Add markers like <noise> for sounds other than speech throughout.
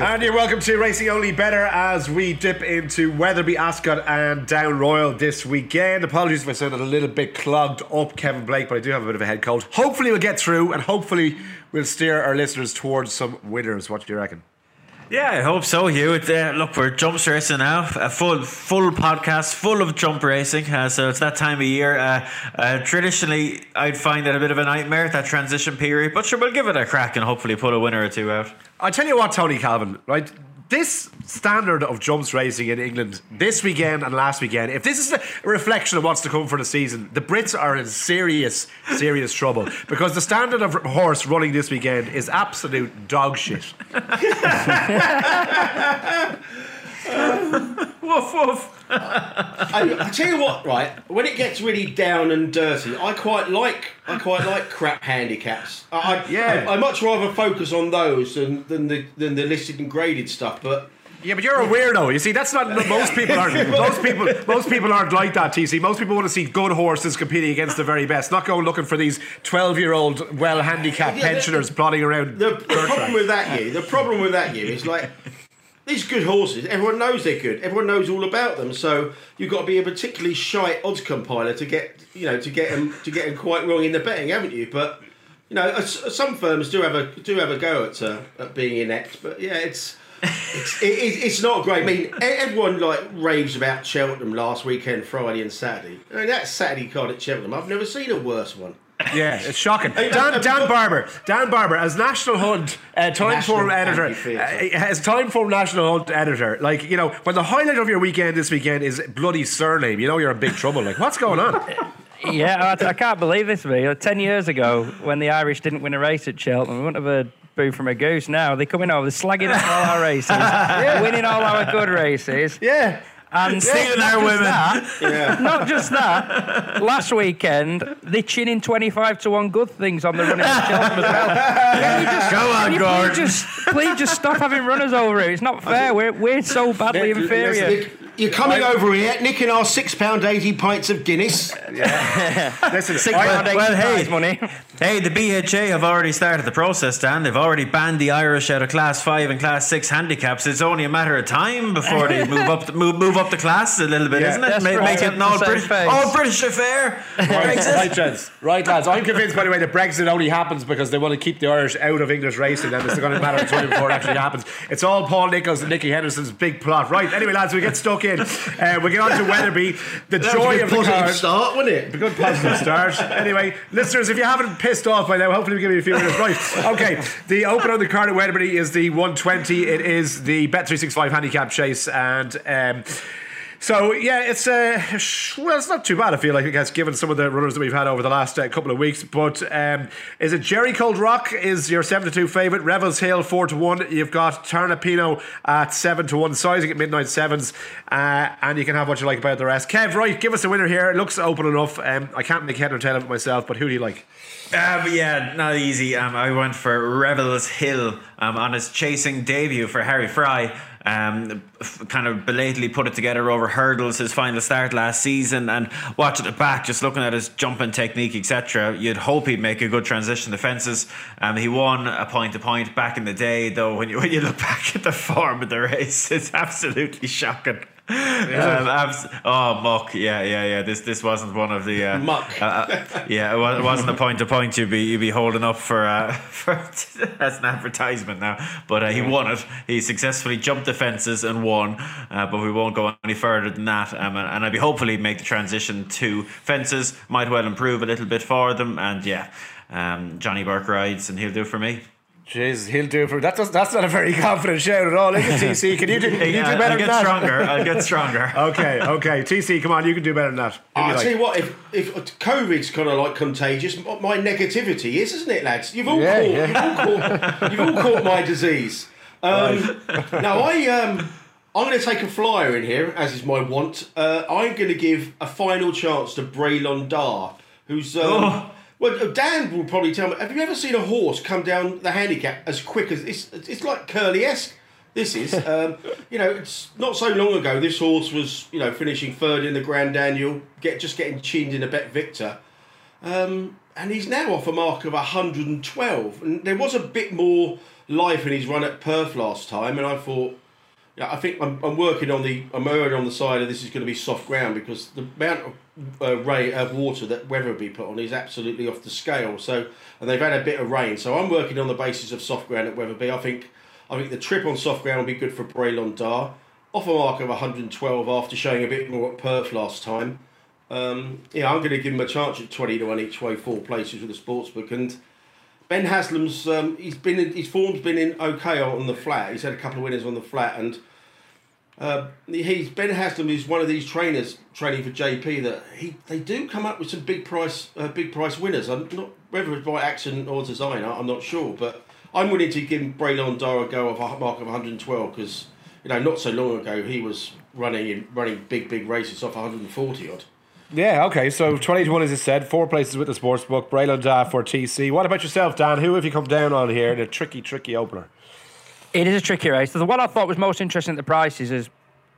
And you're welcome to Racing Only Better as we dip into Wetherby, Ascot, and Down Royal this weekend. Apologies if I sounded a little bit clogged up, Kevin Blake, but I do have a bit of a head cold. Hopefully, we'll get through, and hopefully, we'll steer our listeners towards some winners. What do you reckon? Yeah, I hope so, Hugh. Uh, look, we're jumps racing now. A full full podcast full of jump racing. Uh, so it's that time of year. Uh, uh, traditionally, I'd find it a bit of a nightmare that transition period, but sure, we'll give it a crack and hopefully put a winner or two out. I tell you what, Tony Calvin, right? This standard of jumps racing in England this weekend and last weekend, if this is a reflection of what's to come for the season, the Brits are in serious, serious trouble because the standard of horse running this weekend is absolute dog shit. <laughs> <laughs> woof woof. I, I tell you what, right? When it gets really down and dirty, I quite like I quite like crap handicaps. I, Yeah. I, I much rather focus on those than, than the than the listed and graded stuff. But Yeah, but you're a weirdo. You see, that's not <laughs> most people aren't. Most people, most people aren't like that. TC. Most people want to see good horses competing against the very best, not going looking for these twelve-year-old, well-handicapped Yeah, the- pensioners plodding around. the, the problem with that year, the problem with that year is like these good horses. Everyone knows they're good. Everyone knows all about them. So you've got to be a particularly shy odds compiler to get you know to get them to get them quite wrong in the betting, haven't you? But you know, some firms do have a do have a go at uh, at being inept. But yeah, it's. it's, it, it- it's not great. I mean, everyone like raves about Cheltenham last weekend, Friday and Saturday. I mean, that Saturday card at Cheltenham, I've never seen a worse one. Yeah, it's shocking. Dan, Dan Barber, Dan Barber, as National Hunt uh, Time National Form editor, uh, as Timeform National Hunt editor, like you know, when the highlight of your weekend this weekend is bloody Cyrname, you know you're in big trouble. Like, what's going on? <laughs> Yeah, I, I can't believe this, me. Ten years ago, when the Irish didn't win a race at Cheltenham, we wouldn't have a boo from a goose. Now they're coming over, they're slagging up all our races, <laughs> yeah. winning all our good races, Yeah. And Stealing not our just women. that, Yeah. not just that. Last weekend, they're chinning twenty-five to one good things on the running at Cheltenham as well. Can you just, Go on, can you Gordon. Please just, please just stop having runners over here. It's not fair. We're we're so badly inferior. You're- You're coming over here, nicking our six pound eighty pints of Guinness. <laughs> Listen, Six I- pound eighty well, hey. money. Hey, the BHA have already started the process, Dan. They've already banned the Irish out of Class Five and Class Six handicaps. It's only a matter of time before they <laughs> move up, the, move, move up the class a little bit, Yeah. isn't it? Ma-. Make it an all British, all British affair. Right, right, lads. Right, lads. I'm convinced, by the way, that Brexit only happens because they want to keep the Irish out of English racing, and it's going to matter time before it actually happens. It's all Paul Nicholls and Nicky Henderson's big plot. Right. Anyway, lads, we get stuck in. Uh, we get on to Wetherby. The That joy a of the card. start, wasn't it? A good positive start. Anyway, listeners, if you haven't pissed off by now, hopefully we'll give you a few minutes. Right. Okay. The open on the card at Wetherby is the 120. It is the Bet365 handicap chase. And. Um, so yeah, it's uh, well, it's not too bad. I feel like I guess given some of the runners that we've had over the last uh, couple of weeks. But um, is it Jerry Cold Rock is your seven to two favorite? Revels Hill four to one. You've got Tarnapino at seven to one. Sizing at midnight sevens, uh, and you can have what you like about the rest. Kev, right? Give us a winner here. It looks open enough. Um, I can't make head or tail of it myself, but who do you like? Uh, yeah, not easy. Um, I went for Revels Hill um, on his chasing debut for Harry Fry. Um, kind of belatedly put it together over hurdles, his final start last season, and watching it back, just looking at his jumping technique, etc. You'd hope he'd make a good transition to fences. Um, he won a point to point back in the day, though. When you when you look <laughs> back at the form of the race, it's absolutely shocking. Um, abs- oh muck, yeah, yeah, yeah. This this wasn't one of the uh, Muck. uh, uh, yeah, it, wa- it wasn't a point to point you'd be you'd be holding up for uh, <laughs> for as an advertisement now. But uh, he won it. He successfully jumped the fences and won. Uh, but we won't go any further than that. Um, and, and I'd be hopefully make the transition to fences. Might well improve a little bit for them. And yeah, um, Johnny Burke rides and he'll do for me. Jeez, he'll do it for that. Does, that's not a very <laughs> confident shout at all, is it, TC? Can you do, can you do Yeah, better I'll than get stronger. I'll get stronger. <laughs> Okay, okay. TC, come on, you can do better than that. Who I'll like? tell you what, if, if COVID's kind of like contagious, my negativity is, isn't it, lads? You've all, Yeah, caught, yeah. You've, all caught, you've all caught my disease. Um, <laughs> now, I, um, I'm going to take a flyer in here, as is my wont. Uh, I'm going to give a final chance to Brelan D'As, who's. Um, Oh. Well, Dan will probably tell me. Have you ever seen a horse come down the handicap as quick as it's? It's like curly esque. This is, <laughs> um, you know, it's not so long ago. This horse was, you know, finishing third in the Grand Annual, get just getting chinned in a Bet Victor, um, and he's now off a mark of 112. And there was a bit more life in his run at Perth last time, and I thought, I think I'm, I'm working on the I'm erring on the side of this is going to be soft ground because the amount of uh, ray of water that Wetherby put on is absolutely off the scale. So and they've had a bit of rain, so I'm working on the basis of soft ground at Wetherby. I think I think the trip on soft ground will be good for Brelan D'As. Off a mark of 112 after showing a bit more at Perth last time. Um, yeah, I'm going to give him a chance at 20 to 1 each way, four places with the sportsbook. And Ben Haslam's um, he's been his form's been in okay on the flat. He's had a couple of winners on the flat, and uh, he's Ben Haslam is one of these trainers training for JP that he they do come up with some big price uh, big price winners. I'm not whether it's by accident or design. I'm not sure, but I'm willing to give Brelan D'As a go of a mark of 112 because you know not so long ago he was running in running big big races off 140 odd. Yeah, okay. So 20 to 1, as I said, four places with the sports book. Brelan D'As for TC. What about yourself, Dan? Who have you come down on here in a tricky, tricky opener? It is a tricky race. The one I thought was most interesting at the prices is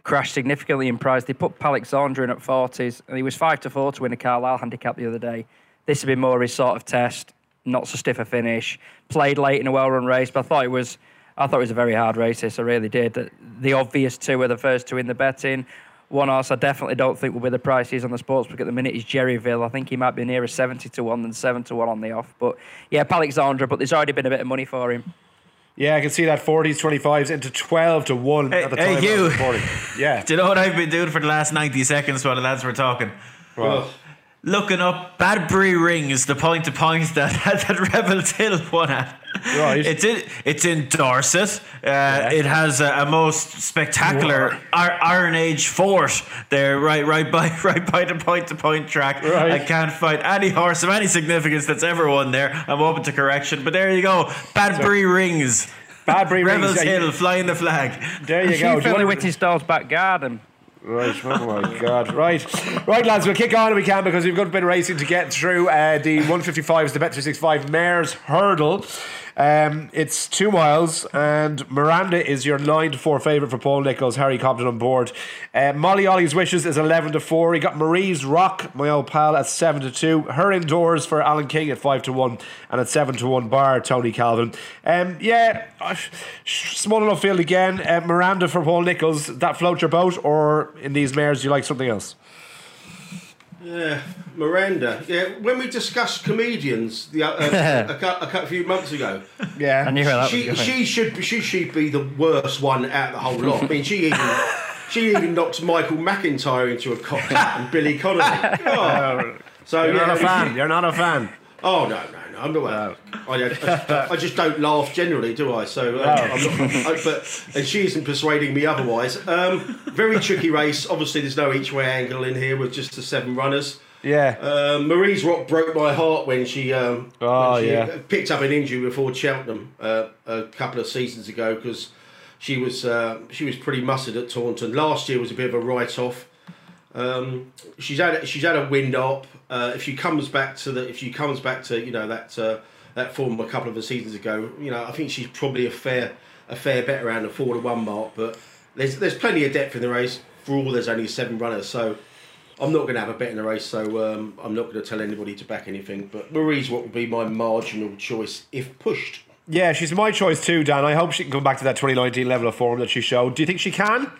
crashed significantly in price. They put Palexandra in at 40s, and he was 5 to 4 to win a Carlisle handicap the other day. This had been more his sort of test, not so stiff a finish. Played late in a well run race, but I thought it was. I thought it was a very hard race. This I really did. The obvious two were the first two in the betting. One horse I definitely don't think will be the price he's on the sportsbook at the minute is Jerryville. I think he might be nearer 70 to 1 than 7 to 1 on the off. But yeah, Palexandra, but there's already been a bit of money for him. Yeah, I can see that 40s, 25s into 12 to 1 Hey- at the time. of Hugh. recording. Yeah. <laughs> Do you know what I've been doing for the last 90 seconds while the lads were talking? Well, Looking up Badbury Rings, the point to point that, <laughs> that Rebel Hill won at. Right. It's in, it's in Dorset. Uh, It has a, a most spectacular Ir- Iron Age fort there, right, right by, <laughs> right by the point to point track. Right. I can't find any horse of any significance that's ever won there. I'm open to correction, but there you go. Badbury Rings, Badbury Rebels Rings. yeah, Hill, flying the flag. There you <laughs> She go. You Philly want- Whittingstall's back garden. Right, oh my God. Right, right, lads, we'll kick on if we can because we've got a bit of racing to get through. Uh, the 155 is the Bet365 Mares Hurdle. Um, it's two miles, and Miranda is your 9 to 4 favourite for Paul Nicholls, Harry Cobden on board. Uh, Molly Ollys Wishes is 11 to 4. He got Marie's Rock, my old pal, at 7 to 2. Her Indoors for Alan King at 5 to 1, and at 7 to 1 bar, Tony Calvin. Um, yeah, uh, small enough field again. Uh, Miranda for Paul Nicholls, that floats your boat, or in these mares, do you like something else? Yeah, Miranda. Yeah, when we discussed comedians the, uh, <laughs> a, cou- a, a few months ago, Yeah. I knew where that was she going. she should be, she should be the worst one out of the whole lot. I mean, she even <laughs> she even knocked Michael McIntyre into a cockpit and Billy Connolly. <laughs> Oh. So You're yeah, not a fan. you- You're not a fan. Oh no, no, no! I'm not. I, I, I just don't laugh generally, do I? So, uh, I'm not, but and she isn't persuading me otherwise. Um, very tricky race. Obviously, there's no each way angle in here with just the seven runners. Yeah. Um, Marie's Rock broke my heart when she, um, Oh, when she yeah. picked up an injury before Cheltenham uh, a couple of seasons ago because she was uh, she was pretty mustered at Taunton. Last year was a bit of a write off. Um, she's had she's had a wind up. Uh, if she comes back to the if she comes back to you know that uh, that form a couple of seasons ago, you know I think she's probably a fair a fair bet around the four to one mark. But there's there's plenty of depth in the race. For all, there's only seven runners, so I'm not going to have a bet in the race. So um, I'm not going to tell anybody to back anything. But Marie's what would be my marginal choice if pushed. Yeah, she's my choice too, Dan. I hope she can come back to that 2019 level of form that she showed. Do you think she can?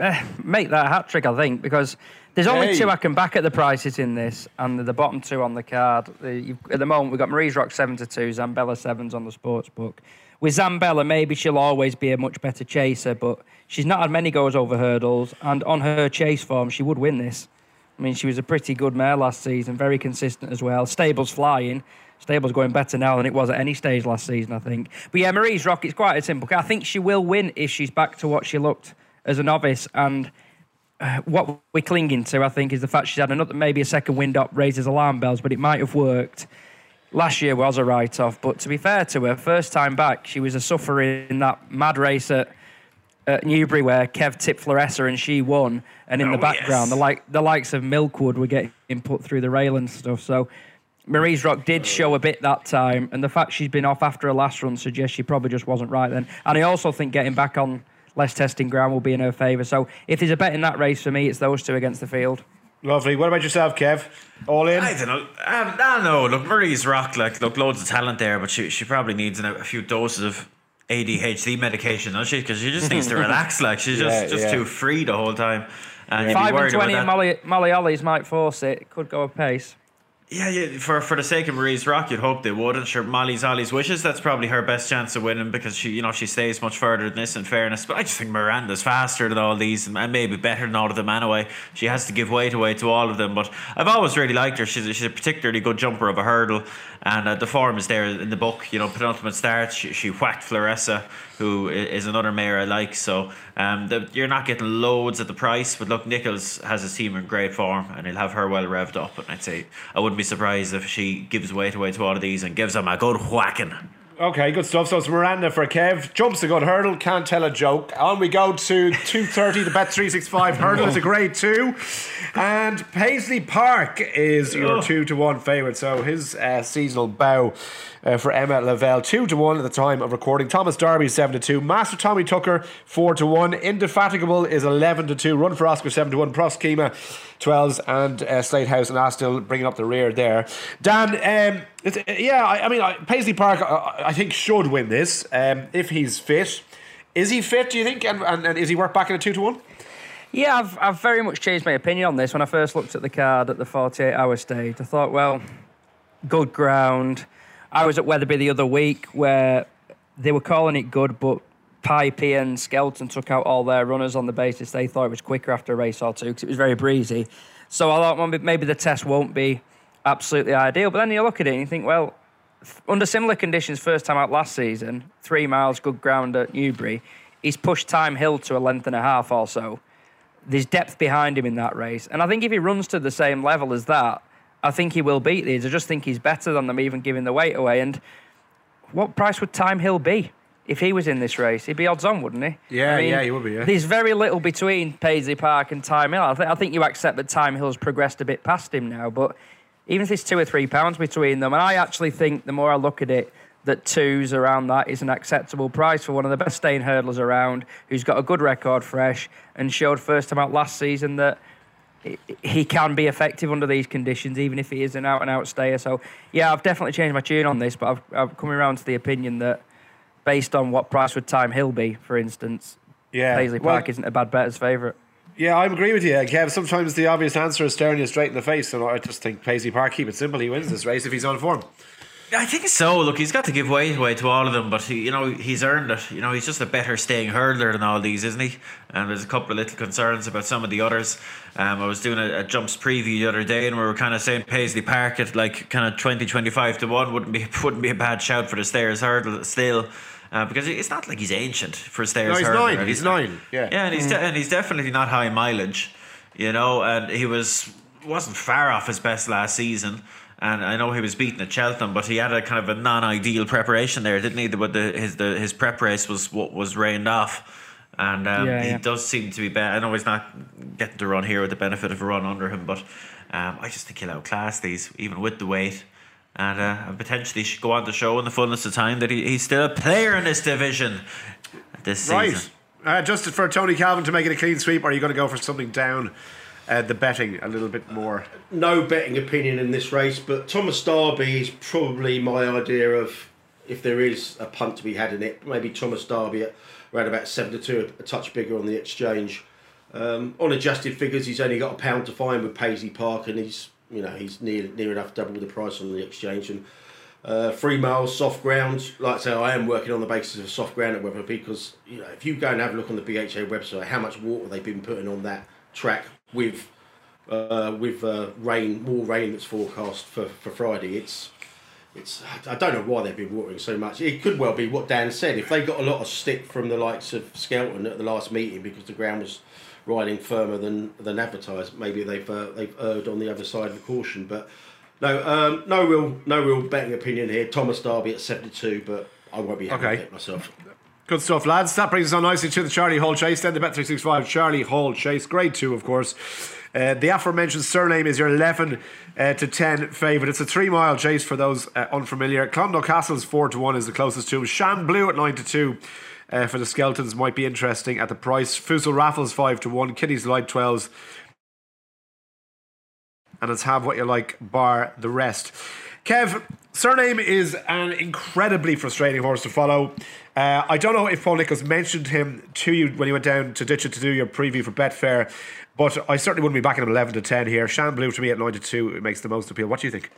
Eh, make that a hat trick, I think, because there's only Hey. two I can back at the prices in this, and the bottom two on the card. The, you've, at the moment, we've got Marie's Rock 7 to 2, Zambella 7s on the sports book. With Zambella, maybe she'll always be a much better chaser, but she's not had many goes over hurdles, and on her chase form, she would win this. I mean, she was a pretty good mare last season, very consistent as well. Stable's flying. Stable's going better now than it was at any stage last season, I think. But yeah, Marie's Rock, it's quite a simple. I think she will win if she's back to what she looked as a novice. And uh, what we're clinging to, I think, is the fact she's had another, maybe a second wind up raises alarm bells, but it might have worked. Last year was a write off, but to be fair to her, first time back, she was a sufferer in that mad race at at Newbury where Kev tipped Floressa and she won, and in the Oh, background yes. the like the likes of Milkwood were getting put through the rail and stuff. So Marie's Rock did show a bit that time, and the fact she's been off after her last run suggests she probably just wasn't right then. And I also think getting back on less testing ground will be in her favour. So if there's a bet in that race for me, it's those two against the field. Lovely. What about yourself, Kev? All in? I don't know. Um, I don't know. Look, Marie's rock. Like, look, loads of talent there, but she she probably needs a, a few doses of ADHD medication, doesn't she? Because she just needs to <laughs> relax. Like, she's just Yeah, just yeah. too free the whole time. And you'd Five and twenty and. Molly Molly Ollies might force it. Could go a pace. Yeah, yeah. For for the sake of Marie's Rock, you'd hope they would. And sure, Molly's Ollie's wishes. That's probably her best chance of winning because she, you know, she stays much further than this. In fairness, but I just think Miranda's faster than all these and, maybe better than all of them anyway. She has to give weight away to all of them. But I've always really liked her. She's a, she's a particularly good jumper of a hurdle, and uh, the form is there in the book. You know, penultimate start, she, she whacked Floressa, who is another mare I like. So um, the, you're not getting loads at the price, but look, Nicholls has his team in great form, and he'll have her well revved up. And I'd say I wouldn't be surprised if she gives weight away to all of these and gives them a good whacking. Okay, good stuff. So it's Miranda for Kev. Jumps a good hurdle, can't tell a joke. On we go to 230, the Bet365 hurdle is a grade two. And Paisley Park is your two to one favourite. So his uh, seasonal bow uh, for Emma Lavelle, two to one at the time of recording. Thomas Darby, seven to two. Master Tommytucker, four to one. Indefatigable is 11 to two. Run for Oscar, seven to one. Proskema, 12s. And uh, Slate House and Astil bringing up the rear there. Dan, um, uh, yeah, I, I mean, I, Paisley Park, I, I think, should win this um, if he's fit. Is he fit, do you think? And, and, and is he worth back in a 2 to 1? Yeah, I've, I've very much changed my opinion on this. When I first looked at the card at the 48 hour stage, I thought, well, good ground. I was at Wetherby the other week where they were calling it good, but Pipey and Skelton took out all their runners on the basis they thought it was quicker after a race or two because it was very breezy. So I thought well, maybe the test won't be absolutely ideal. But then you look at it and you think, well, under similar conditions, first time out last season, three miles, good ground at Newbury, he's pushed Thyme Hill to a length and a half or so there's depth behind him in that race. And I think if he runs to the same level as that, I think he will beat these. I just think he's better than them, even giving the weight away. And what price would Thyme Hill be if he was in this race? He'd be odds on, wouldn't he? Yeah, yeah, he would be, yeah. There's very little between Paisley Park and Thyme Hill. I, th- I think you accept that Thyme Hill's progressed a bit past him now, but even if it's two or three pounds between them, and I actually think the more I look at it, that twos around that is an acceptable price for one of the best staying hurdlers around, who's got a good record fresh and showed first time out last season that he- can be effective under these conditions, even if he is an out and out stayer. So, yeah, I've definitely changed my tune on this, but I've, I've come around to the opinion that based on what price would Thyme Hill be, for instance, Yeah. Paisley Well- Park isn't a bad bet as favourite. Yeah, I agree with you, Kev. Sometimes the obvious answer is staring you straight in the face, and I just think Paisley Park, keep it simple, he wins this race if he's on form. I think so. Look, he's got to give way, away to all of them, but he, you know he's earned it. You know he's just a better staying hurdler than all these, isn't he? And there's a couple of little concerns about some of the others. Um, I was doing a, a jumps preview the other day, and we were kind of saying Paisley Park at like kind of 20, 25 to one wouldn't be <laughs> wouldn't be a bad shout for the Stayers' Hurdle still. Uh, because it's not like he's ancient for stairs. No, he's hurdler. nine. He's nine. Yeah. Yeah, and he's de- and he's definitely not high mileage, you know. And he was wasn't far off his best last season. And I know he was beaten at Cheltenham, but he had a kind of a non-ideal preparation there, didn't he? The, the, his the, his prep race was what was rained off, and um, Yeah, he yeah. does seem to be better. I know he's not getting to run here with the benefit of a run under him, but um, I just think he'll outclass these, even with the weight. And, uh, and potentially should go on to show in the fullness of time that he, he's still a player in this division this season. Right. Uh, just for Tony Calvin to make it a clean sweep, or are you going to go for something down uh, the betting a little bit more? no betting opinion in this race, but Thomas Darby is probably my idea of if there is a punt to be had in it. Maybe Thomas Darby at around about seven to two, a touch bigger on the exchange. Um, on adjusted figures, he's only got a pound to find with Paisley Park, and he's you know he's near near enough double the price on the exchange. And uh, three miles soft ground, like I say, I am working on the basis of soft ground at Wetherby because you know if you go and have a look on the BHA website, how much water they've been putting on that track with uh, with uh, rain, more rain that's forecast for, for Friday. It's it's I don't know why they've been watering so much. It could well be what Dan said. If they got a lot of stick from the likes of Skelton at the last meeting because the ground was riding firmer than than advertised, maybe they've uh, they've erred on the other side of the caution. But no, um, no real no real betting opinion here. Thomas Darby at seventy two, but I won't be having Okay. myself. Good stuff, lads. That brings us on nicely to the Charlie Hall Chase. Then the Bet365 Charlie Hall Chase, grade two, of course. Uh, the aforementioned Cyrname is your 11 uh, to 10 favourite. It's a three mile chase for those uh, unfamiliar. Clondaw Castle's 4 to 1 is the closest to him. Shan Blue at 9 to 2 uh, for the Skeltons might be interesting at the price. Fusil Raffles 5 to 1. Kitty's Light 12s and it's have what you like, bar the rest. Kev, Cyrname is an incredibly frustrating horse to follow. Uh, I don't know if Paul Nicholls mentioned him to you when you went down to Ditcheat to do your preview for Betfair, but I certainly wouldn't be backing him 11 to 10 here. Shan Blue to me at 9 to 2 it makes the most appeal. What do you think?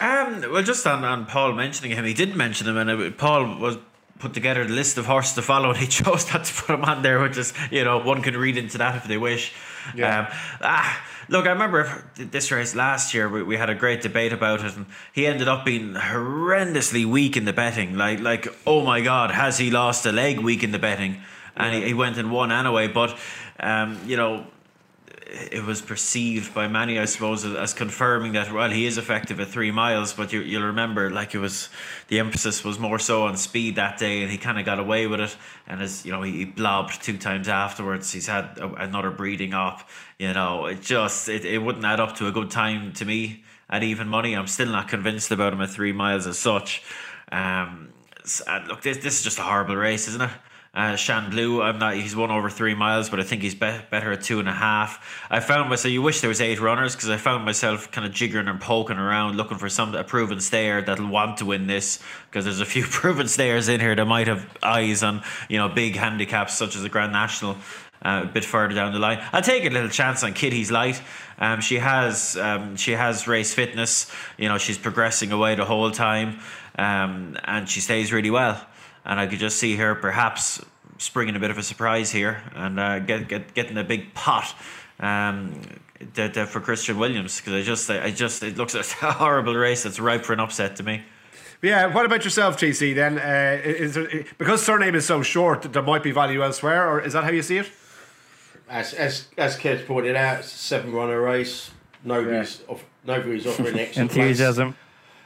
Um, well, just on, on Paul mentioning him, he did mention him, and it, Paul was put together the list of horses to follow, and he <laughs> chose not to put him on there, which is, you know, one can read into that if they wish. Yeah. Um, ah, look, I remember this race last year. We, we had a great debate about it, and he ended up being horrendously weak in the betting. Like, like, oh my God, has he lost a leg weak in the betting? And he, he went and won anyway. But, um, you know, it was perceived by many, I suppose, as confirming that well he is effective at three miles. But you, you'll remember, like it was the emphasis was more so on speed that day, and he kind of got away with it. And as you know, he, he blobbed two times afterwards. He's had a, another breeding up. You know, it just it, it wouldn't add up to a good time to me at even money. I'm still not convinced about him at three miles as such. Um, and look, this this is just a horrible race, isn't it? Uh, I'm not. He's won over three miles, but I think he's be- better at two and a half. I found myself. You wish there was eight runners because I found myself kind of jiggering and poking around, looking for some a proven stayer that'll want to win this. Because there's a few <laughs> proven stayers in here that might have eyes on you know big handicaps such as the Grand National. Uh, a bit further down the line, I'll take a little chance on Kitty's Light. Um, she has um, she has race fitness. You know she's progressing away the whole time, um, and she stays really well and I could just see her perhaps springing a bit of a surprise here and uh, get, get getting a big pot um, that, that for Christian Williams because I just I just it looks <laughs> like a horrible race that's ripe for an upset to me. Yeah, what about yourself, TC? Then uh, is there, because Cyrname is so short, there might be value elsewhere, or is that how you see it? As as as Kev pointed out, it's a seven runner race. Nobody's off, nobody's offering <laughs> extra Enthusiasm.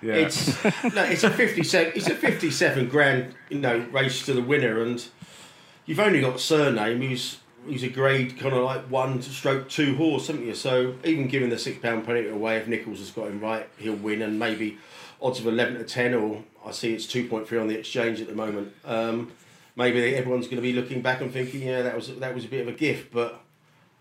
Yeah. It's no, it's a fifty-seven. It's a fifty-seven grand, you know, race to the winner, and you've only got Cyrname who's who's a grade kind of like one stroke two horse, haven't you? So even giving the six pound penalty away, if Nicholls has got him right, he'll win, and maybe odds of eleven to ten, or I see it's two point three on the exchange at the moment. Um, maybe everyone's going to be looking back and thinking, yeah, that was that was a bit of a gift, but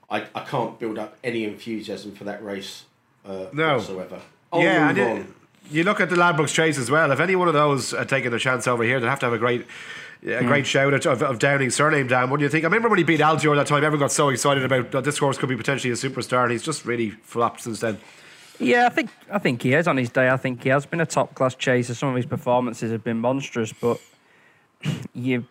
I, I can't build up any enthusiasm for that race uh, No. whatsoever. I'll yeah, move and on. You look at the Ladbrokes Chase as well. If any one of those are taking their chance over here, they'd have to have a great. A hmm. great shout of, of Downing Cyrname down. What do you think? I remember when he beat Altior that time, everyone got so excited about that this horse could be potentially a superstar, and he's just really flopped since then. Yeah, I think I think he is on his day. I think he has been a top class chaser. Some of his performances have been monstrous, but <clears throat> you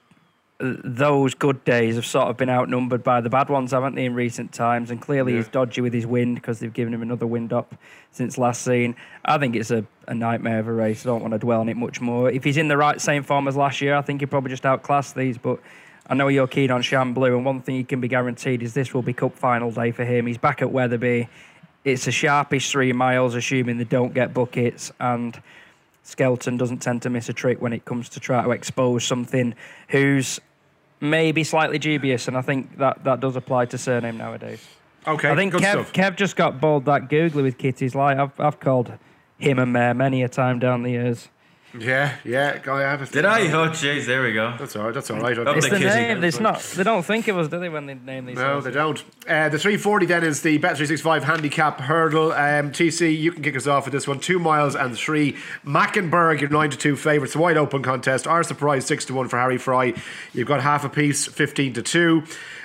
those good days have sort of been outnumbered by the bad ones, haven't they, in recent times? And clearly he's dodgy with his wind because they've given him another wind up since last seen. I think it's a, a nightmare of a race. I don't want to dwell on it much more. If he's in the right same form as last year, I think he probably just outclassed these. But I know you're keen on Shan Blue, and one thing you can be guaranteed is this will be cup final day for him. He's back at Wetherby. It's a sharpish three miles, assuming they don't get buckets, and Skelton doesn't tend to miss a trick when it comes to try to expose something who's maybe slightly dubious, and I think that, that does apply to Cyrname nowadays. Okay, I think Kev, stuff. Kev just got bald that googly with Kitty's light. I've, I've called him a mare many a time down the years. Yeah, yeah, go ahead. Did I? Oh, jeez, there we go. That's all right. That's all right. Up It's the the kitty. name. It's not. They don't think of us, do they, when they name these? No, horses? they don't. Uh, the 340 then is the Bet365 handicap hurdle. Um, TC, you can kick us off with this one. Two miles and three. Mackenberg, your 9 to 2 favourites. Wide open contest. Our surprise, 6 to 1 for Harry Fry. You've got half a piece, 15 to 2.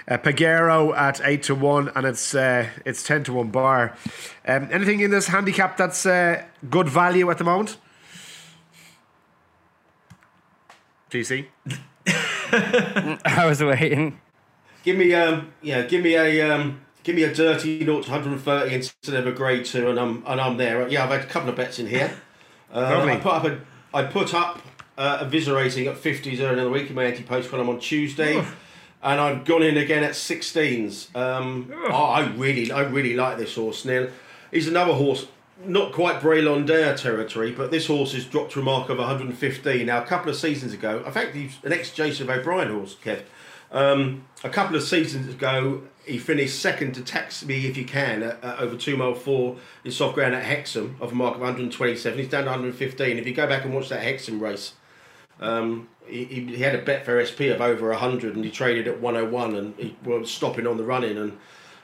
Uh, Pagero at 8 to 1, and it's uh, it's 10 to 1 bar. Um, anything in this handicap that's uh, good value at the moment? TC? <laughs> I was waiting. Give me um yeah, give me a um give me a dirty 0 to 130 instead of a grade two, and I'm and I'm there. Yeah, I've had a couple of bets in here. <laughs> Uh, Lovely. I put up a I put up uh, a Visa rating at 50s earlier in the week in my anti-post column on Tuesday. And I've gone in again at 16s. Um, oh, I really, I really like this horse. Now, he's another horse, not quite Brelan D'As territory, but this horse has dropped to a mark of 115. Now, a couple of seasons ago, in fact, he's an ex-Jason O'Brien horse, Kev. Um, a couple of seasons ago, he finished second to Tax Me If You Can at, at over 2 mile 4 in soft ground at Hexham of a mark of 127. He's down to 115. If you go back and watch that Hexham race, um, he, he he had a Betfair SP of over 100 and he traded at 101 and he was stopping on the running and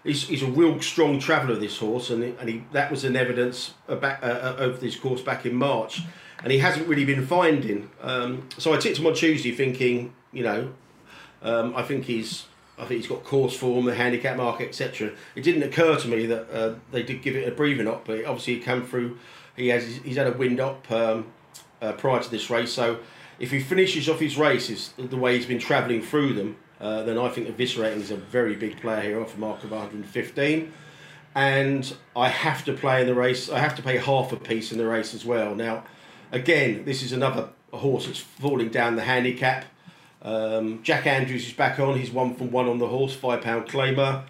he's, he's a real strong traveller. This horse, and and he that was an evidence about, uh, uh, of this course back in March, and he hasn't really been finding. Um, so I tipped him on Tuesday, thinking, you know, um, I think he's. I think he's got course form, the handicap market, etc. It didn't occur to me that uh, they did give it a breathing up, but obviously he came through. He has he's had a wind up um, uh, prior to this race, so if he finishes off his races the way he's been travelling through them, uh, then I think Eviscerating is a very big player here off a mark of 115. And I have to play in the race. I have to pay half a piece in the race as well. Now, again, this is another horse that's falling down the handicap. Um, Jack Andrews is back on. He's one from one on the horse, five pound claimer.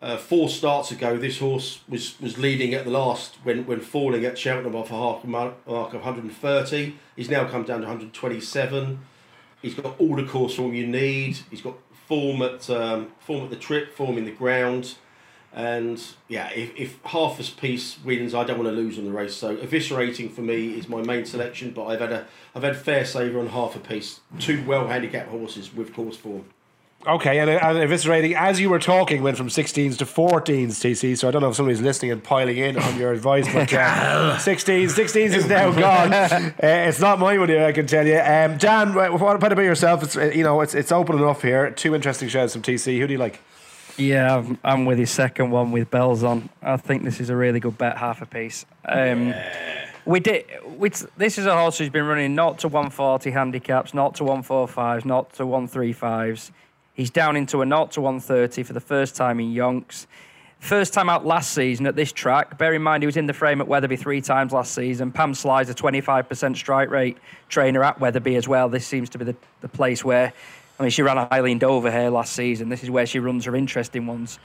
Uh, four starts ago, this horse was, was leading at the last when, when falling at Cheltenham off a half mark of 130. He's now come down to 127. He's got all the course form you need. He's got form at um, form at the trip, form in the ground, and yeah, if, if half this piece wins, I don't want to lose on the race. So eviscerating for me is my main selection, but I've had a I've had fair saver on half a piece. Two well handicapped horses with course form. Okay, and, and eviscerating as you were talking went from 16s to 14s, TC. So I don't know if somebody's listening and piling in on your advice, but uh, 16s, 16s is now gone. <laughs> Uh, it's not my money, I can tell you. Um, Dan, what about yourself? It's uh, you know it's it's open enough here. Two interesting shows from TC. Who do you like? Yeah, I'm with his second one with bells on. I think this is a really good bet, half a piece. Um, yeah. We did. We, this is a horse who's been running not to 140 handicaps, not to 145s, not to 135s. He's down into a 0 to 130 for the first time in Yonks. First time out last season at this track. Bear in mind, he was in the frame at Wetherby three times last season. Pam Sly's a 25% strike rate trainer at Wetherby as well. This seems to be the, the place where, I mean, she ran a Highland Dover here last season. This is where she runs her interesting ones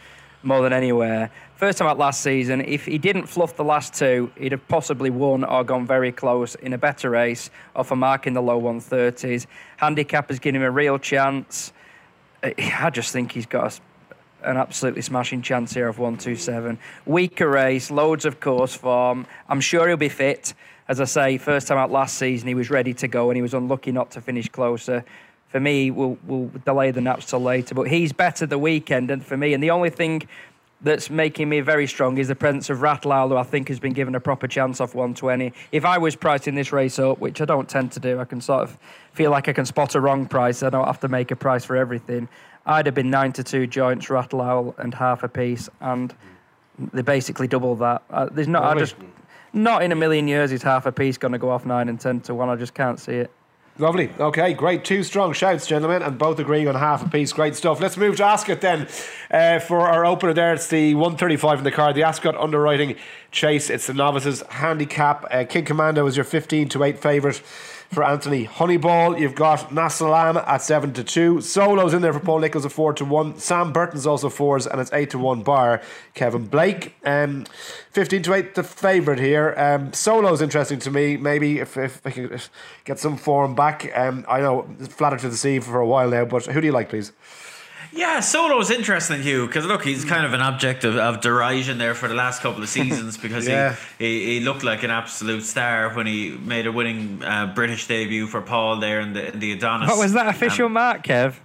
more than anywhere. First time out last season, if he didn't fluff the last two, he'd have possibly won or gone very close in a better race off a mark in the low 130s. Handicap has given him a real chance. I just think he's got a, an absolutely smashing chance here of 127. Weaker race, loads of course form. I'm sure he'll be fit. As I say, first time out last season, he was ready to go and he was unlucky not to finish closer. For me, we'll, we'll delay the naps till later, but he's better the weekend. And for me, and the only thing that's making me very strong is the presence of Rattleowl, who I think has been given a proper chance off 120. If I was pricing this race up, which I don't tend to do, I can sort of feel like I can spot a wrong price. I don't have to make a price for everything. I'd have been nine to two joints, Rattleowl, and half a piece, and they basically double that. Uh, there's not, I just not in a million years is half a piece going to go off nine and ten to one. I just can't see it. Lovely. Okay, great. Two strong shouts, gentlemen, and both agreeing on half a piece. Great stuff. Let's move to Ascot then. Uh, for our opener there, it's the 135 in the card, the Ascot underwriting chase. It's the novices handicap. Uh, King Commando is your 15 to 8 favourite for Anthony Honeyball. You've got Nasalam at 7 to 2. Solos in there for Paul Nicholls at 4 to 1. Sam Burton's also 4s, and it's 8 to 1 bar Kevin Blake. Um, 15 to 8, the favourite here. Um, Solo's interesting to me. Maybe if, if I can get some form back. Um, I know, flattered to the sea for a while now, but who do you like, please? Yeah, Solo's interesting, Hugh, because look, he's kind of an object of, of derision there for the last couple of <laughs> seasons because yeah. he, he, he looked like an absolute star when he made a winning uh, British debut for Paul there in the in the Adonis. What was that official um, mark, Kev?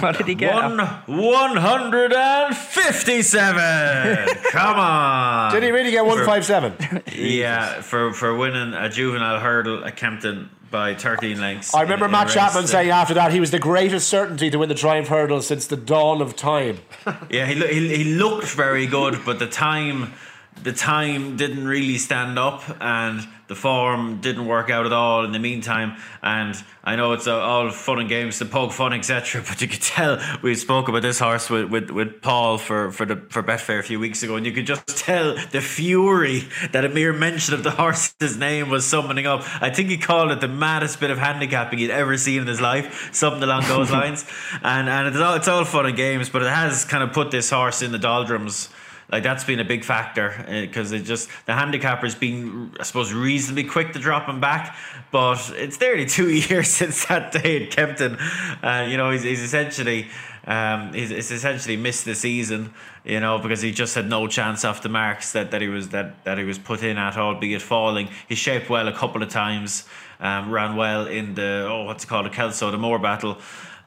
What did he get? One one hundred and fifty-seven. <laughs> Come on! Did he really get one five seven? <laughs> Yeah, for for winning a juvenile hurdle at Kempton by 13 lengths. I remember in, Matt in Chapman saying after that he was the greatest certainty to win the Triumph Hurdle since the dawn of time. <laughs> yeah, he, he, he looked very good, but the time the time didn't really stand up and the form didn't work out at all in the meantime. And I know it's uh, all fun and games to poke fun, etc. <laughs> But you could tell we spoke about this horse with, with, with Paul for, for the for Betfair a few weeks ago, and you could just tell the fury that a mere mention of the horse's name was summoning up. I think he called it the maddest bit of handicapping he'd ever seen in his life, something along those <laughs> lines. And and it's all it's all fun and games, but it has kind of put this horse in the doldrums like that's been a big factor because uh, it just the handicapper's been, I suppose, reasonably quick to drop him back. But it's nearly <laughs> two years since that day at Kempton. Uh, you know, he's, he's essentially. Um, he's, he's, essentially missed the season, you know, because he just had no chance off the marks that, that he was that, that he was put in at, albeit falling. He shaped well a couple of times, um, ran well in the oh what's it called, a Kelso, the Morebattle,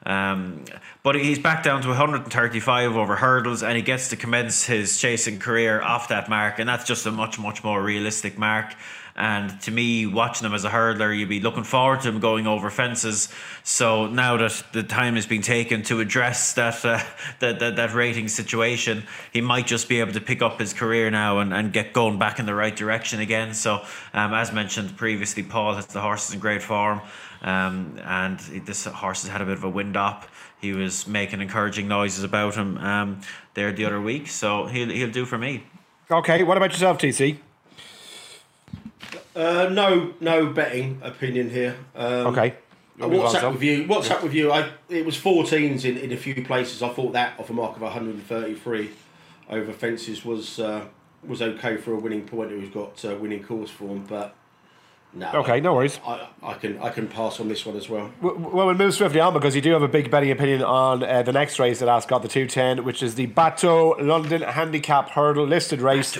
Um, but he's back down to 135 over hurdles, and he gets to commence his chasing career off that mark, and that's just a much, much more realistic mark. And to me, watching him as a hurdler, you'd be looking forward to him going over fences. So now that the time has been taken to address that uh, <laughs> that, that, that rating situation, he might just be able to pick up his career now and, and get going back in the right direction again. So, um, as mentioned previously, Paul has the horses in great form. Um, and this horse has had a bit of a wind up. He was making encouraging noises about him um, there the other week, so he'll he'll do for me. Okay, what about yourself, TC? Uh, no, no betting opinion here. Um, Okay. What's up with you? What's up with you? I it was 14s in, in a few places. I thought that off a mark of 133 over fences was uh, was okay for a winning pointer who's got uh, winning course form, but no. Okay, no worries. I, I can I can pass on this one as well. Well, we'll move swiftly on because you do have a big betting opinion on uh, the next race at Ascot, the 210, which is the Bateaux London Handicap Hurdle listed race.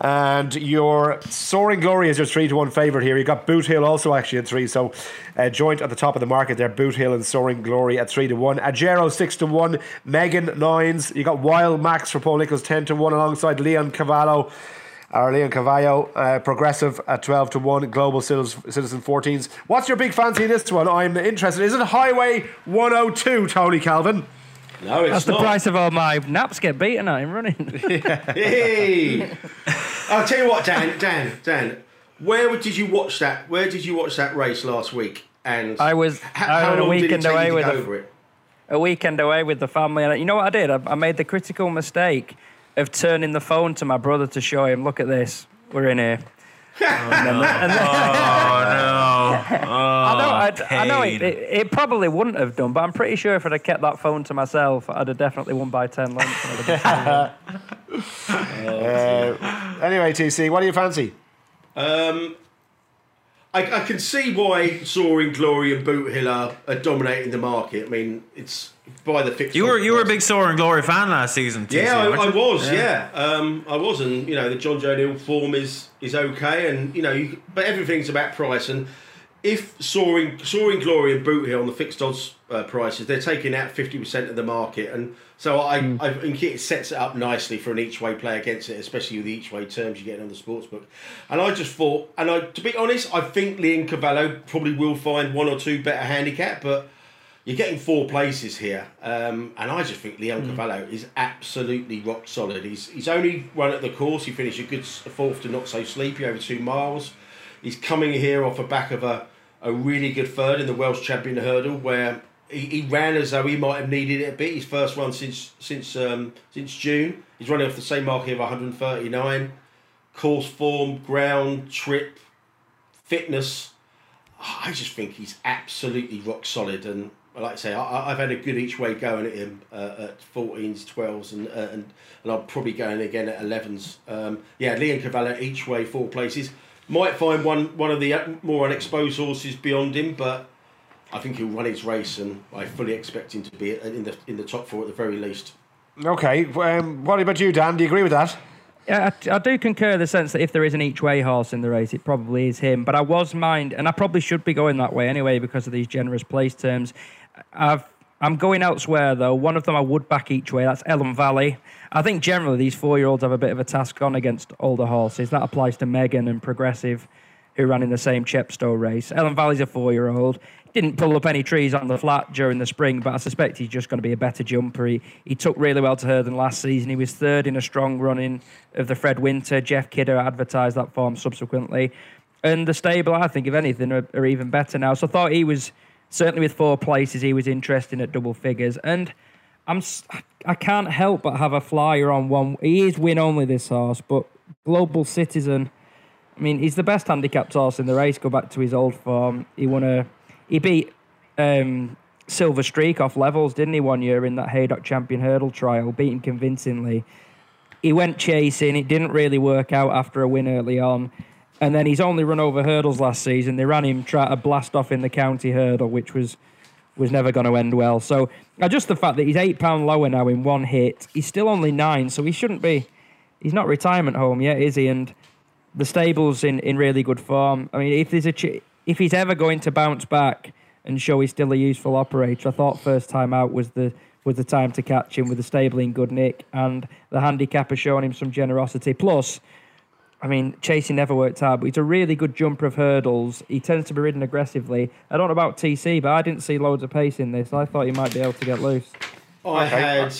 And your Soaring Glory is your 3 to 1 favourite here. You've got Boot Hill also actually at 3, so uh, joint at the top of the market there. Boot Hill and Soaring Glory at 3 to 1. Ajero 6 to 1. Megan 9s. You got Wild Max for Paul Nicholls 10 to 1 alongside Leoncavallo. Or Leoncavallo, uh, progressive at 12 to 1, Global Citizen Citizen 14s. What's your big fancy in this one? I'm interested. Is it Highway 102, Tony Calvin? No, it's not. That's the not. price of all my naps get beaten at in running. <laughs> Hey, I'll tell you what, Dan, Dan, Dan. Where did you watch that? Where did you watch that race last week? And I was- How, I how had a long did it weekend take away you to with go a- over it? a weekend away with the family, and you know what I did? I, I made the critical mistake of turning the phone to my brother to show him, "Look at this, we're in here." <laughs> And then- <laughs> and then- Oh no! I know, I'd- I know it, it, it probably wouldn't have done, but I'm pretty sure if I'd have kept that phone to myself, I'd have definitely won by 10 lengths. and I'd have been- <laughs> Uh, anyway, TC, what do you fancy? Um, I, I can see why Soaring Glory and Boot Hill are, are dominating the market. I mean, it's by the fixed. You were you were a big Soaring Glory fan last season. TC, Yeah, I, I was. Yeah, Um, I was, and you know the John Joe Hill form is is okay, and you know, you, but everything's about price. And if soaring soaring glory and boot hill on the fixed odds uh, prices, they're taking out fifty percent of the market, and so I, I think it sets it up nicely for an each way play against it, especially with the each way terms you get on the sports book. And I just thought, and I to be honest, I think Leoncavallo probably will find one or two better handicap, but you're getting four places here, um, and I just think Leoncavallo is absolutely rock solid. He's he's only run at the course. He finished a good fourth to not so sleepy over two miles. He's coming here off the back of a, a really good third in the Welsh Champion Hurdle, where he, he ran as though he might have needed it a bit. His first run since since um, since June. He's running off the same mark here of 139. Course form, ground, trip, fitness. I just think he's absolutely rock solid, and like I say, I, I've had a good each way going at him uh, at 14s, 12s, and, uh, and and I'm probably going again at 11s. Um, yeah, Leoncavallo each way, four places. Might find one one of the uh, more unexposed horses beyond him, but I think he'll run his race, and I fully expect him to be in the in the top four at the very least. Okay, um, what about you, Dan? Do you agree with that? Yeah, I, I do concur in the sense that if there is an each way horse in the race, it probably is him. But I was mind, and I probably should be going that way anyway because of these generous place terms. I've, I'm going elsewhere though. One of them I would back each way. That's Elham Valley. I think generally these four year olds have a bit of a task on against older horses. That applies to Megan and Progressive, who ran in the same Chepstow race. Elham Valley's a four year old. Didn't pull up any trees on the flat during the spring, but I suspect he's just going to be a better jumper. He, he took really well to her than last season. He was third in a strong running of the Fred Winter. Jeff Kidder advertised that form subsequently. And the stable, I think, if anything, are, are even better now. So I thought he was, certainly with four places, he was interesting at double figures. And I'm, I can't help but have a flyer on one. He is win only, this horse, but Global Citizen. I mean, he's the best handicapped horse in the race. Go back to his old form. He won a. He beat um, Silver Streak off levels, didn't he, one year in that Haydock Champion Hurdle trial, beating convincingly. He went chasing. It didn't really work out after a win early on. And then he's only run over hurdles last season. They ran him try to blast off in the county hurdle, which was was never going to end well. So uh, just the fact that he's eight pound lower now in one hit, he's still only nine, so he shouldn't be. He's not retirement home yet, is he? And the stable's in, in really good form. I mean, if there's a ch- if he's ever going to bounce back and show he's still a useful operator. I thought first time out was the was the time to catch him with the stable in good nick, and the handicap has shown him some generosity. Plus, I mean, chasing never worked out, but he's a really good jumper of hurdles. He tends to be ridden aggressively. I don't know about TC, but I didn't see loads of pace in this. I thought he might be able to get loose. I had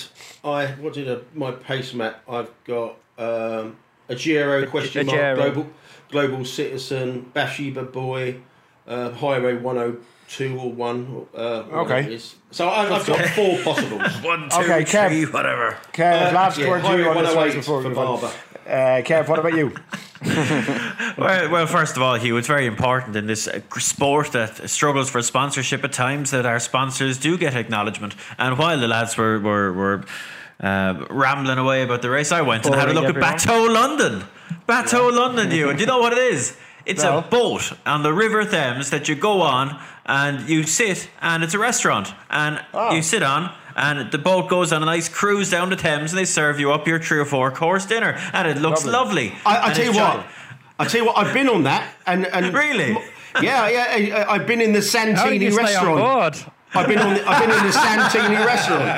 I what did a, my pace map? I've got um, a Giro question mark Giro. global global citizen Bathsheba boy uh, highway one hundred two or one. Uh, Okay. So I, I've got four possibles. <laughs> One, two, Okay, Kev. three, whatever. Kev, Uh, last yeah, word to you on this race before we for move on. Barber. Uh, Kev, what about you? <laughs> <laughs> Well, well, first of all, Hugh, it's very important in this uh, sport that struggles for sponsorship at times that our sponsors do get acknowledgement. And while the lads were were, were uh, rambling away about the race, I went and had a look everyone. at Bateaux London. Bateaux London, you. And do you know what it is? It's No. a boat on the River Thames that you go on and you sit, and it's a restaurant, and Oh. you sit on. And the boat goes on a nice cruise down the Thames, and they serve you up your three or four course dinner, and it looks Lovely. lovely. I, I tell you what. I tell you what. I've been on that and and <laughs> Really? Yeah, yeah. I, I've been in the How did Santini you stay on restaurant. board? I've been on. The, I've been in the Santini restaurant.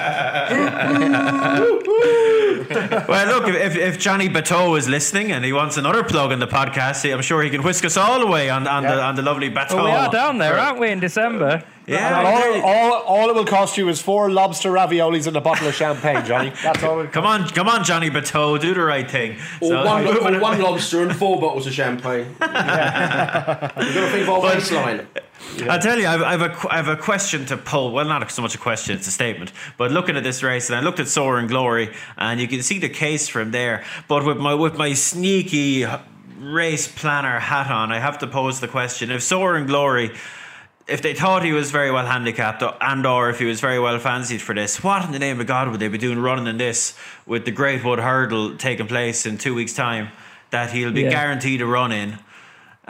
<laughs> <laughs> <laughs> Well, look, if, if Johnny Bateau is listening and he wants another plug in the podcast, I'm sure he can whisk us all away on, on the on the lovely Bateau. Well, we are down there, aren't we, in December? And Yeah. all, all, all it will cost you is four lobster raviolis and a bottle of champagne, Johnny. <laughs> That's all. It Come on, come on, Johnny Bateau, do the right thing. Or, So- one, <laughs> or one lobster and four bottles of champagne. <laughs> You've got to think of our baseline. I'll tell you, I've, I've, a, qu- I have a question to pull. Well, not so much a question, it's a statement. But looking at this race, and I looked at Soaring Glory, and you can see the case from there. But with my with my sneaky race planner hat on, I have to pose the question: If Soaring Glory, if they thought he was very well handicapped, and or if he was very well fancied for this, what in the name of God would they be doing running in this with the Greatwood Hurdle taking place in two weeks' time? That he'll be Yeah. guaranteed a run in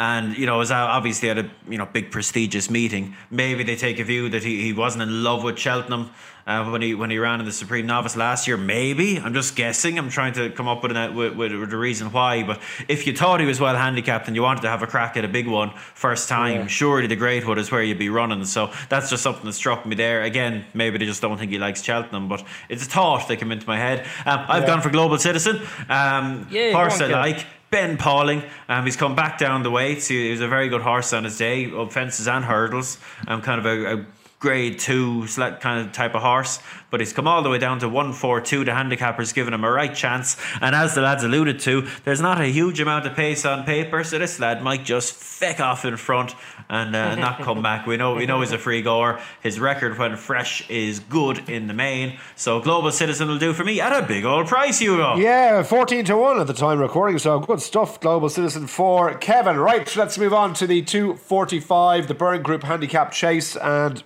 and you know was obviously at a you know big prestigious meeting. Maybe they take a view that he, he wasn't in love with Cheltenham uh, when he when he ran in the Supreme Novice last year. Maybe I'm just guessing. I'm trying to come up with, an, with, with, with a reason why. But if you thought he was well handicapped and you wanted to have a crack at a big one first time, surely the Greatwood is where you'd be running. So that's just something that struck me there. Again, maybe they just don't think he likes Cheltenham, but it's a thought that came into my head. Um, I've gone for Global Citizen. Um, Yeah, horse I like. Ben Pauling, um, he's come back down the weights. He, he was a very good horse on his day, up fences and hurdles. Um, kind of a, a grade two sla- kind of type of horse, but he's come all the way down to one four two. The handicapper's given him a right chance, and as the lads alluded to, there's not a huge amount of pace on paper, so this lad might just feck off in front and uh, not <laughs> come back. We know we know he's a free goer. His record when fresh is good in the main, so Global Citizen will do for me at a big old price, Hugo. Yeah, 14 to 1 at the time recording, so good stuff, Global Citizen for Kevin. Right, let's move on to the 245, the Byrne Group Handicap Chase, and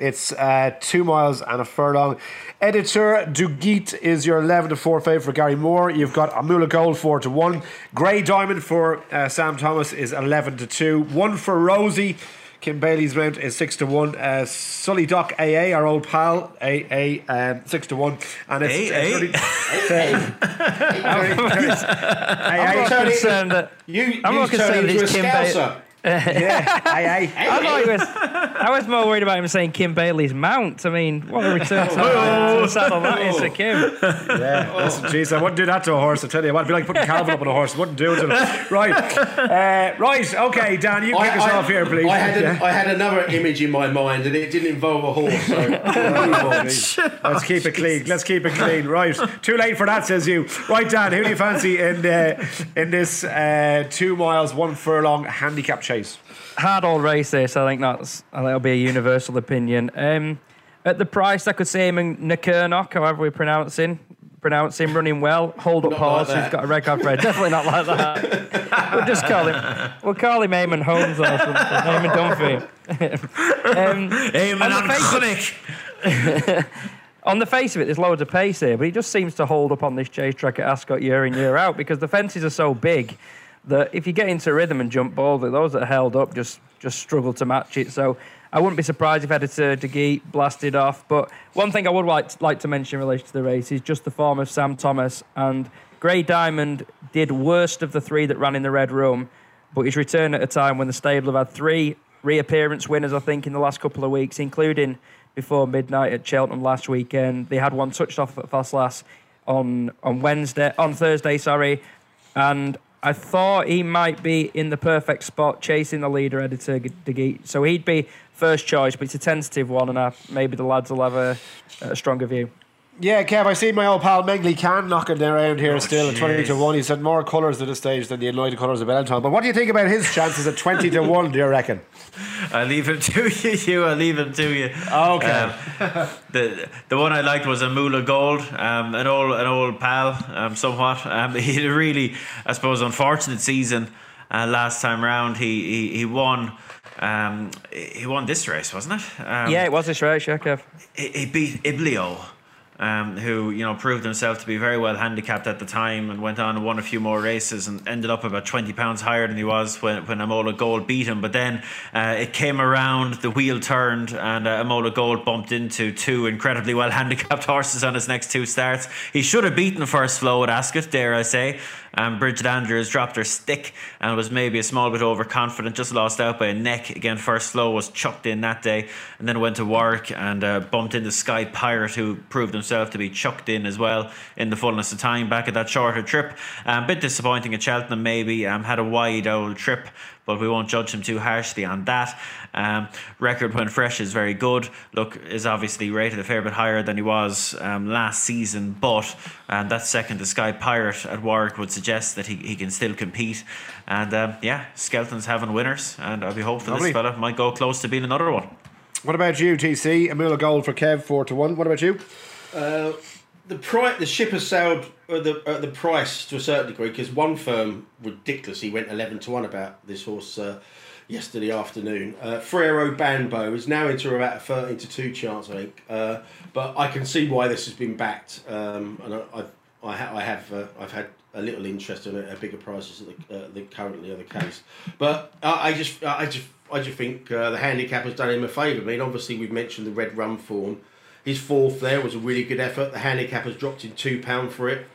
it's uh, two miles and a furlong. Editeur Du Gite is your 11 to 4 favourite for Gary Moore. You've got Amoola Gold 4 to 1. Grey Diamond for uh, Sam Thomas is 11 to 2. 1 for Rosie. Kim Bailey's mount is 6 to 1. Uh, Sully D'Oc AA, our old pal, AA, um, 6 to 1. And it's. AA? it's <laughs> I'm not more Tony, concerned that. You, I'm you more concerned turned into Kim Ba- scouser. Yeah, <laughs> AA. I thought he was. I was more worried about him saying Kim Bailey's mount. I mean, what a return to, to the saddle that is for Kim. Yeah, listen, jeez, I wouldn't do that to a horse. I tell you what, it'd be like putting Calvin up on a horse. I wouldn't do it to <laughs> him. Right, uh, right, okay, Dan, you kick us off here, please. I had, Yeah. a, I had another image in my mind, and it didn't involve a horse. So <laughs> move. Let's keep it clean. Let's keep it clean. Right, too late for that, says you. Right, Dan, who do you fancy in uh, in this uh, two miles, one furlong handicap chase? Hard all race this. I think that's. That'll be a universal opinion. Um, at the price, I could say him in Nakernok, however we pronounce him. Pronounce him running well. Hold up Not horse. like that. who's got a record for it. Definitely not like that. <laughs> we'll just call him. We'll call him Eamon Holmes or something. Eamon Dunphy. um, Eamon On the Chronic. <laughs> on the face of it, there's loads of pace here, but he just seems to hold up on this chase track at Ascot year in, year out because the fences are so big that if you get into rhythm and jump boldly, those that are held up just, just struggle to match it. So I wouldn't be surprised if Editeur Du Gite blasted off. But one thing I would like, like to mention in relation to the race is just the form of Sam Thomas. And Grey Diamond did worst of the three that ran in the Red Rum, but he's returned at a time when the stable have had three reappearance winners, I think, in the last couple of weeks, including before midnight at Cheltenham last weekend. They had one touched off at Fastlass on on Wednesday, on Thursday, sorry, and I thought he might be in the perfect spot chasing the leader, Editeur Du Gite. So he'd be first choice, but it's a tentative one, and I, maybe the lads will have a, a stronger view. Yeah, Kev, I see my old pal Mengli Khan knocking around here Oh, still at 20 to 1. He said more colours at this stage than the United colours of Benetton. But what do you think about his chances at 20 to 1, do you reckon? <laughs> I leave him to you. you I leave him to you. Okay. Um, the the one I liked was Amoola Gold, um, an old an old pal, um, somewhat. Um, <laughs> he had a really, I suppose, unfortunate season uh, last time round. He he, he won. Um, he won this race, wasn't it? Um, yeah, it was this race, yeah, Kev. he, he beat Iblio, um, who you know proved himself to be very well handicapped at the time, and went on and won a few more races, and ended up about twenty pounds higher than he was when when Amoola Gold beat him. But then uh, it came around, the wheel turned, and uh, Amoola Gold bumped into two incredibly well handicapped horses on his next two starts. He should have beaten first flow at Ascot, dare I say. Um, Bridget Andrews dropped her stick and was maybe a small bit overconfident, just lost out by a neck. Again, first flow was chucked in that day and then went to Warwick and uh, bumped into Sky Pirate, who proved himself to be chucked in as well in the fullness of time back at that shorter trip. Um, bit disappointing at Cheltenham, maybe. Um, had a wide old trip, but we won't judge him too harshly on that. Um, record when fresh is very good. Look, is obviously rated a fair bit higher than he was um, last season, but um, that second to Sky Pirate at Warwick would suggest that he, he can still compete. And um, yeah, Skelton's having winners, and I'll be hopeful Lovely. this fella might go close to being another one. What about you, TC? A Amoola Gold for Kev, 4 to 1. What about you? Uh, the price, the ship has sailed at the, the price to a certain degree because one firm ridiculously went eleven to one about this horse uh, yesterday afternoon. Uh, Frero Banbou is now into about a thirteen to two chance, I think. Uh, but I can see why this has been backed, um, and I, I've, I, ha- I have uh, I've had a little interest in at bigger prices at the, uh, currently are the case. But I, I just I just I just think uh, the handicap has done him a favour. I mean, obviously we've mentioned the red rum form. His fourth there was a really good effort. The handicap has dropped in two pound for it.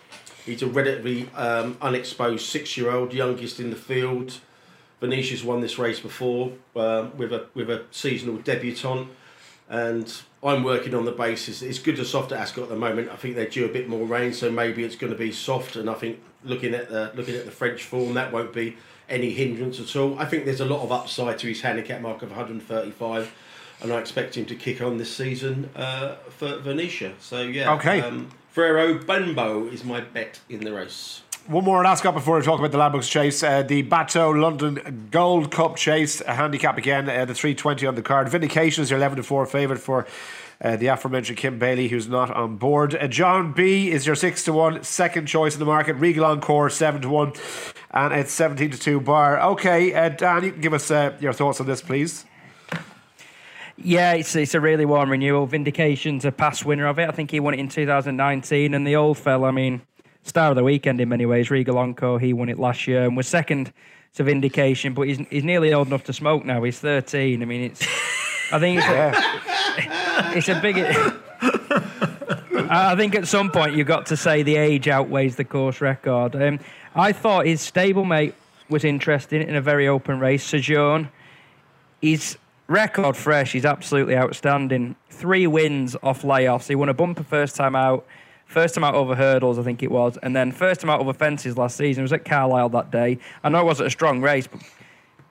He's a relatively um, unexposed six-year-old, youngest in the field. Venetia's won this race before um, with a with a seasonal debutant, and I'm working on the basis it's good to soft at Ascot at the moment. I think they're due a bit more rain, so maybe it's going to be soft. And I think looking at the looking at the French form, that won't be any hindrance at all. I think there's a lot of upside to his handicap mark of 135, and I expect him to kick on this season uh, for Venetia. So yeah, Okay. Um, Frero Banbou is my bet in the race. One more at Ascot before we talk about the Ladbrokes Chase. Uh, the Bateaux London Gold Cup Chase, a handicap again, uh, the 320 on the card. Vindication is your 11 to 4 favourite for uh, the aforementioned Kim Bailey, who's not on board. Uh, Johnbb is your 6 to 1, second choice in the market. Regal Encore 7 to 1, and it's 17 to 2 bar. Okay, uh, Dan, you can give us uh, your thoughts on this, please. Yeah, it's, it's a really warm renewal. Vindication's a past winner of it. I think he won it in 2019. And the old fella, I mean, star of the weekend in many ways, Regal Encore, he won it last year and was second to Vindication, but he's, he's nearly old enough to smoke now. He's 13. I mean, it's. I think it's, Yeah. it's a big. I think at some point you've got to say the age outweighs the course record. Um, I thought his stablemate was interesting in a very open race. Sojourn, his record fresh, he's absolutely outstanding. Three wins off layoffs. He won a bumper first time out, first time out over hurdles, I think it was, and then first time out over fences last season. It was at Carlisle that day. I know it wasn't a strong race, but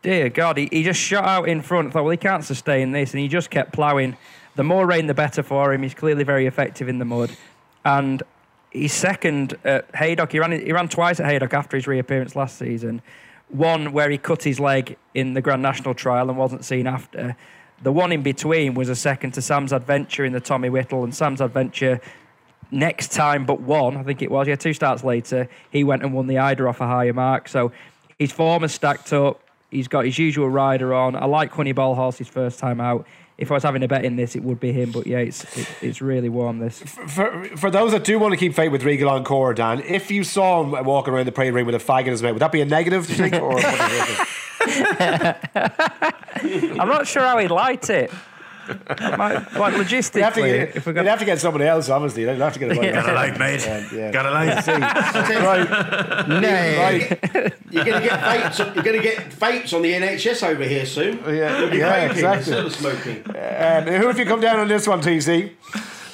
dear God, he, he just shot out in front. Thought, well, he can't sustain this, and he just kept ploughing. The more rain, the better for him. He's clearly very effective in the mud, and he's second at Haydock. He ran he ran twice at Haydock after his reappearance last season. One where he cut his leg in the Grand National trial and wasn't seen after. The one in between was a second to Sam's Adventure in the Tommy Whittle, and Sam's Adventure next time but one, I think it was, yeah, two starts later, he went and won the Eider off a higher mark. So his form has stacked up. He's got his usual rider on. I like Honeyball Horse his first time out. If I was having a bet in this, it would be him. But yeah, it's it, it's really warm. This For, for those that do want to keep faith with Regal Encore, Dan, if you saw him walking around the parade ring with a fag in his mouth, would that be a negative, do you think? Or what do you think? <laughs> I'm not sure how he'd light it. Might- like We have logistically, get, if we we'd got have to get somebody else, obviously. They'd have to get a Got a light, mate. yeah. Got a light. right, nay, right. You're going to get vapes. You're going to get vapes on the NHS over here soon. Yeah, yeah, exactly. instead of smoking. Um, who have you come down on this one, TC?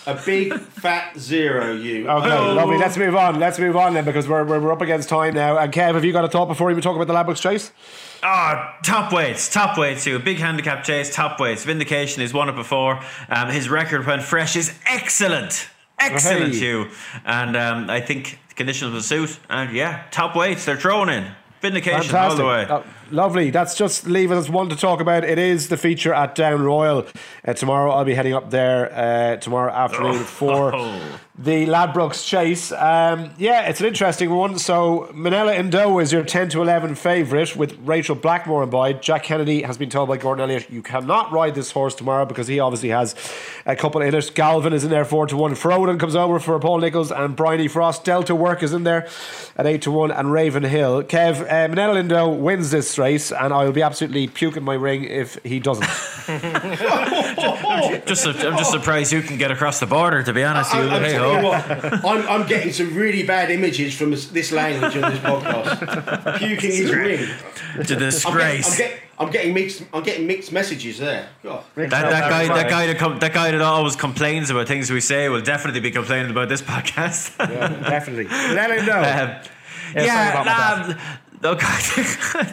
A big fat zero, you. Okay, Oh. lovely. Let's move on. Let's move on then because we're, we're, we're up against time now. And Kev, have you got a thought before we talk about the Ladbrokes chase? Ah, top weights, top weights too. Big handicap chase, top weights. Vindication is won it before. Um, his record when fresh is excellent. Excellent, Hey. Hugh. And um, I think the conditions will suit. And yeah, top weights, they're thrown in. Vindication all the way. Oh, lovely. That's just leaving us one to talk about. It is the feature at Down Royal. Uh, tomorrow I'll be heading up there uh, tomorrow afternoon for <laughs> the Ladbrokes Chase. Um, yeah, it's an interesting one. So Minella Indo is your 10 to 11 favourite with Rachel Blackmore in by. Jack Kennedy has been told by Gordon Elliott you cannot ride this horse tomorrow because he obviously has a couple in it. Galvin is in there 4 to 1. Frodon comes over for Paul Nicholls and Bryony Frost. Delta Work is in there at 8 to 1 and Raven Hill. Kev, uh, Minella Indo wins this race and I will be absolutely puking my ring if he doesn't. <laughs> Just, I'm just surprised you can get across the border. To be honest, I, Hugh. I'm Hey, you ho. what, I'm, I'm getting some really bad images from this, this language on this podcast. Puking his ring. to I'm getting, I'm, disgrace. get, I'm getting mixed. I'm getting mixed messages there. God. That, that guy, that guy that, com- that guy that always complains about things we say will definitely be complaining about this <laughs> podcast. Yeah, definitely. Minella Indo. Um, Yeah, sorry yeah, about my um, look, <laughs>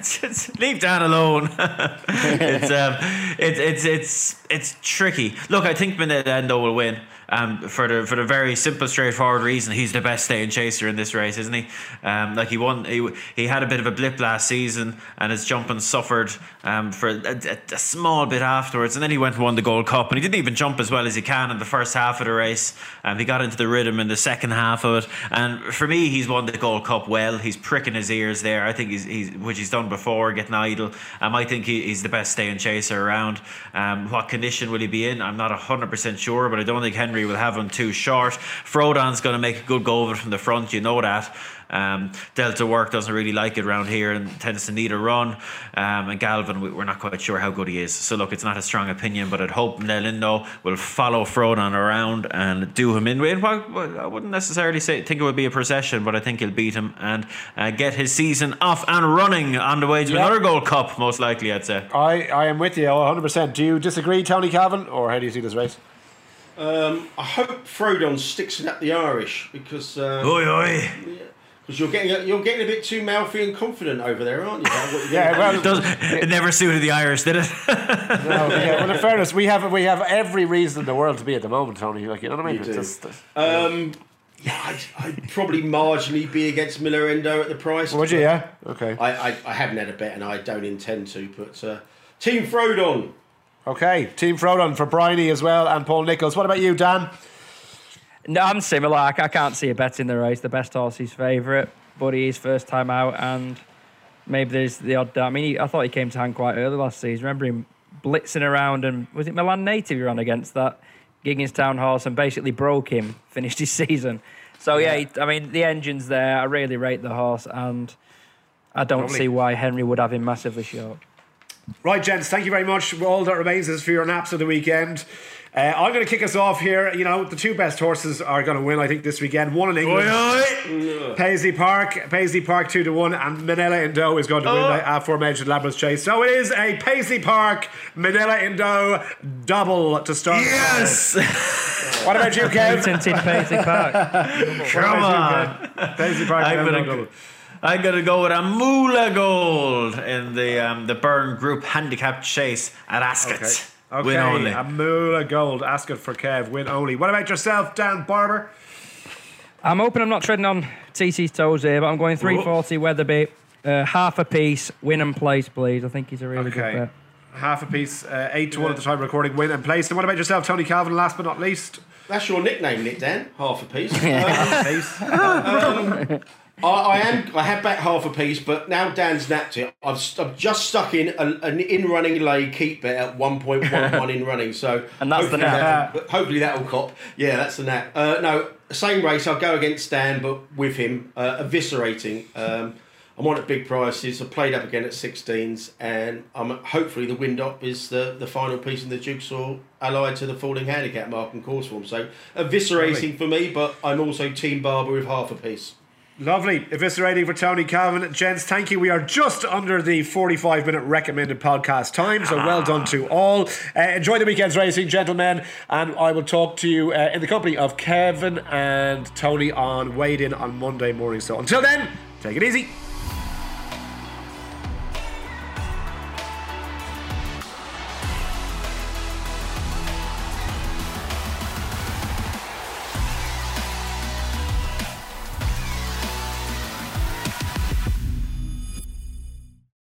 just leave Dan alone. <laughs> it's um, it, it's it's it's tricky. Look, I think Menendez will win. Um, for the for the very simple, straightforward reason he's the best staying chaser in this race, isn't he? Um, like he won, he, he had a bit of a blip last season, and his jumping suffered um, for a, a, a small bit afterwards, and then he went and won the Gold Cup, and he didn't even jump as well as he can in the first half of the race. Um, he got into the rhythm in the second half of it, and for me, he's won the Gold Cup well. He's pricking his ears there. I think he's, he's which he's done before, getting idle. Um, I think he, he's the best staying chaser around. Um, what condition will he be in? I'm not hundred percent sure, but I don't think Henry will have him too short. Frodon's going to make a good go of it from the front. You know that. Um, Delta Work doesn't really like it around here and tends to need a run. Um, and Galvin, we- we're not quite sure how good he is. So look, it's not a strong opinion, but I'd hope Nelindo will follow Frodon around and do him in. what- I wouldn't necessarily say think it would be a procession, but I think he'll beat him and uh, get his season off and running on the way to Yeah. another Gold Cup, most likely, I'd say. I, I am with you 100%. Do you disagree, Tony Calvin, or how do you see this race? Um, I hope Frodon sticks it at the Irish because uh, Oi, oi. because you're getting you're getting a bit too mouthy and confident over there, aren't you? about what you're Yeah, well, do? Does, it never suited the Irish, did it? No, <laughs> yeah, well, in fairness, we have we have every reason in the world to be at the moment, Tony. Like you know what I mean? You do. just- Um, yeah, I'd, I'd probably marginally be against Minella Indo at the price. would you? Yeah. Okay. I, I, I haven't had a bet and I don't intend to, but uh, Team Frodon. Okay. Team Frodon for Bryony as well and Paul Nicholls. What about you, Dan? No, I'm similar. I, can't see a bet in the race. The best horse is favourite, but he is first time out, and maybe there's the odd. I mean, he, I thought he came to hand quite early last season. Remember him blitzing around, and was it Milan Native he ran against that Gigginstown horse and basically broke him, <laughs> finished his season. So yeah, he, I mean the engine's there. I really rate the horse, and I don't Lovely. see why Henry would have him massively short. Right, gents, thank you very much. All that remains is for your naps of the weekend. Uh, I'm going to kick us off here. You know, the two best horses are going to win, I think, this weekend. One in England, oi. Paisley Park. Paisley Park 2 to 1, and Minella Indo is going to win Oh. the aforementioned Ladbrokes Chase. So it is a Paisley Park, Minella Indo double to start. Yes! What about you, <laughs> Kev? Tintin Paisley Park. <laughs> Come on. Paisley Park, I'm Manila gonna, Indo double. I'm gonna go with Amoola Gold in the um, the Byrne Group Handicap Chase at Ascot. Okay. Okay, Win only. a Moolah Gold. Ask it for Kev. Win only. What about yourself, Dan Barber? I'm hoping I'm not treading on TC's toes here, but I'm going 340 Wetherby, uh, half a piece, win and place, please. I think he's a really Okay. good bet. Half a piece, uh, eight to one at the time of recording, win and place. And what about yourself, Tony Calvin? Last but not least, That's your nickname, Nick Dan. Half a piece. <laughs> Half <laughs> Um, place. I, I am. I have back half a piece, but now Dan's napped it. I've, I've just stuck in a, an in running lay keep bet at one point one <laughs> one in running. So And that's the nap. that- hopefully that will cop. Yeah, that's the nap. Uh, no, same race. I'll go against Dan, but with him uh, eviscerating. Um, I'm on at big prices. I played up again at 16s, and I'm hopefully the wind up is the, the final piece in the jigsaw allied to the falling handicap mark and course form. So eviscerating for me, but I'm also Team Barber with half a piece. Lovely. Eviscerating for Tony Calvin. Gents, thank you. We are just under the 45 minute recommended podcast time, so well done to all. Uh, enjoy the weekend's racing, gentlemen, and I will talk to you uh, in the company of Kevin and Tony on Weighed In on Monday morning. So until then, take it easy.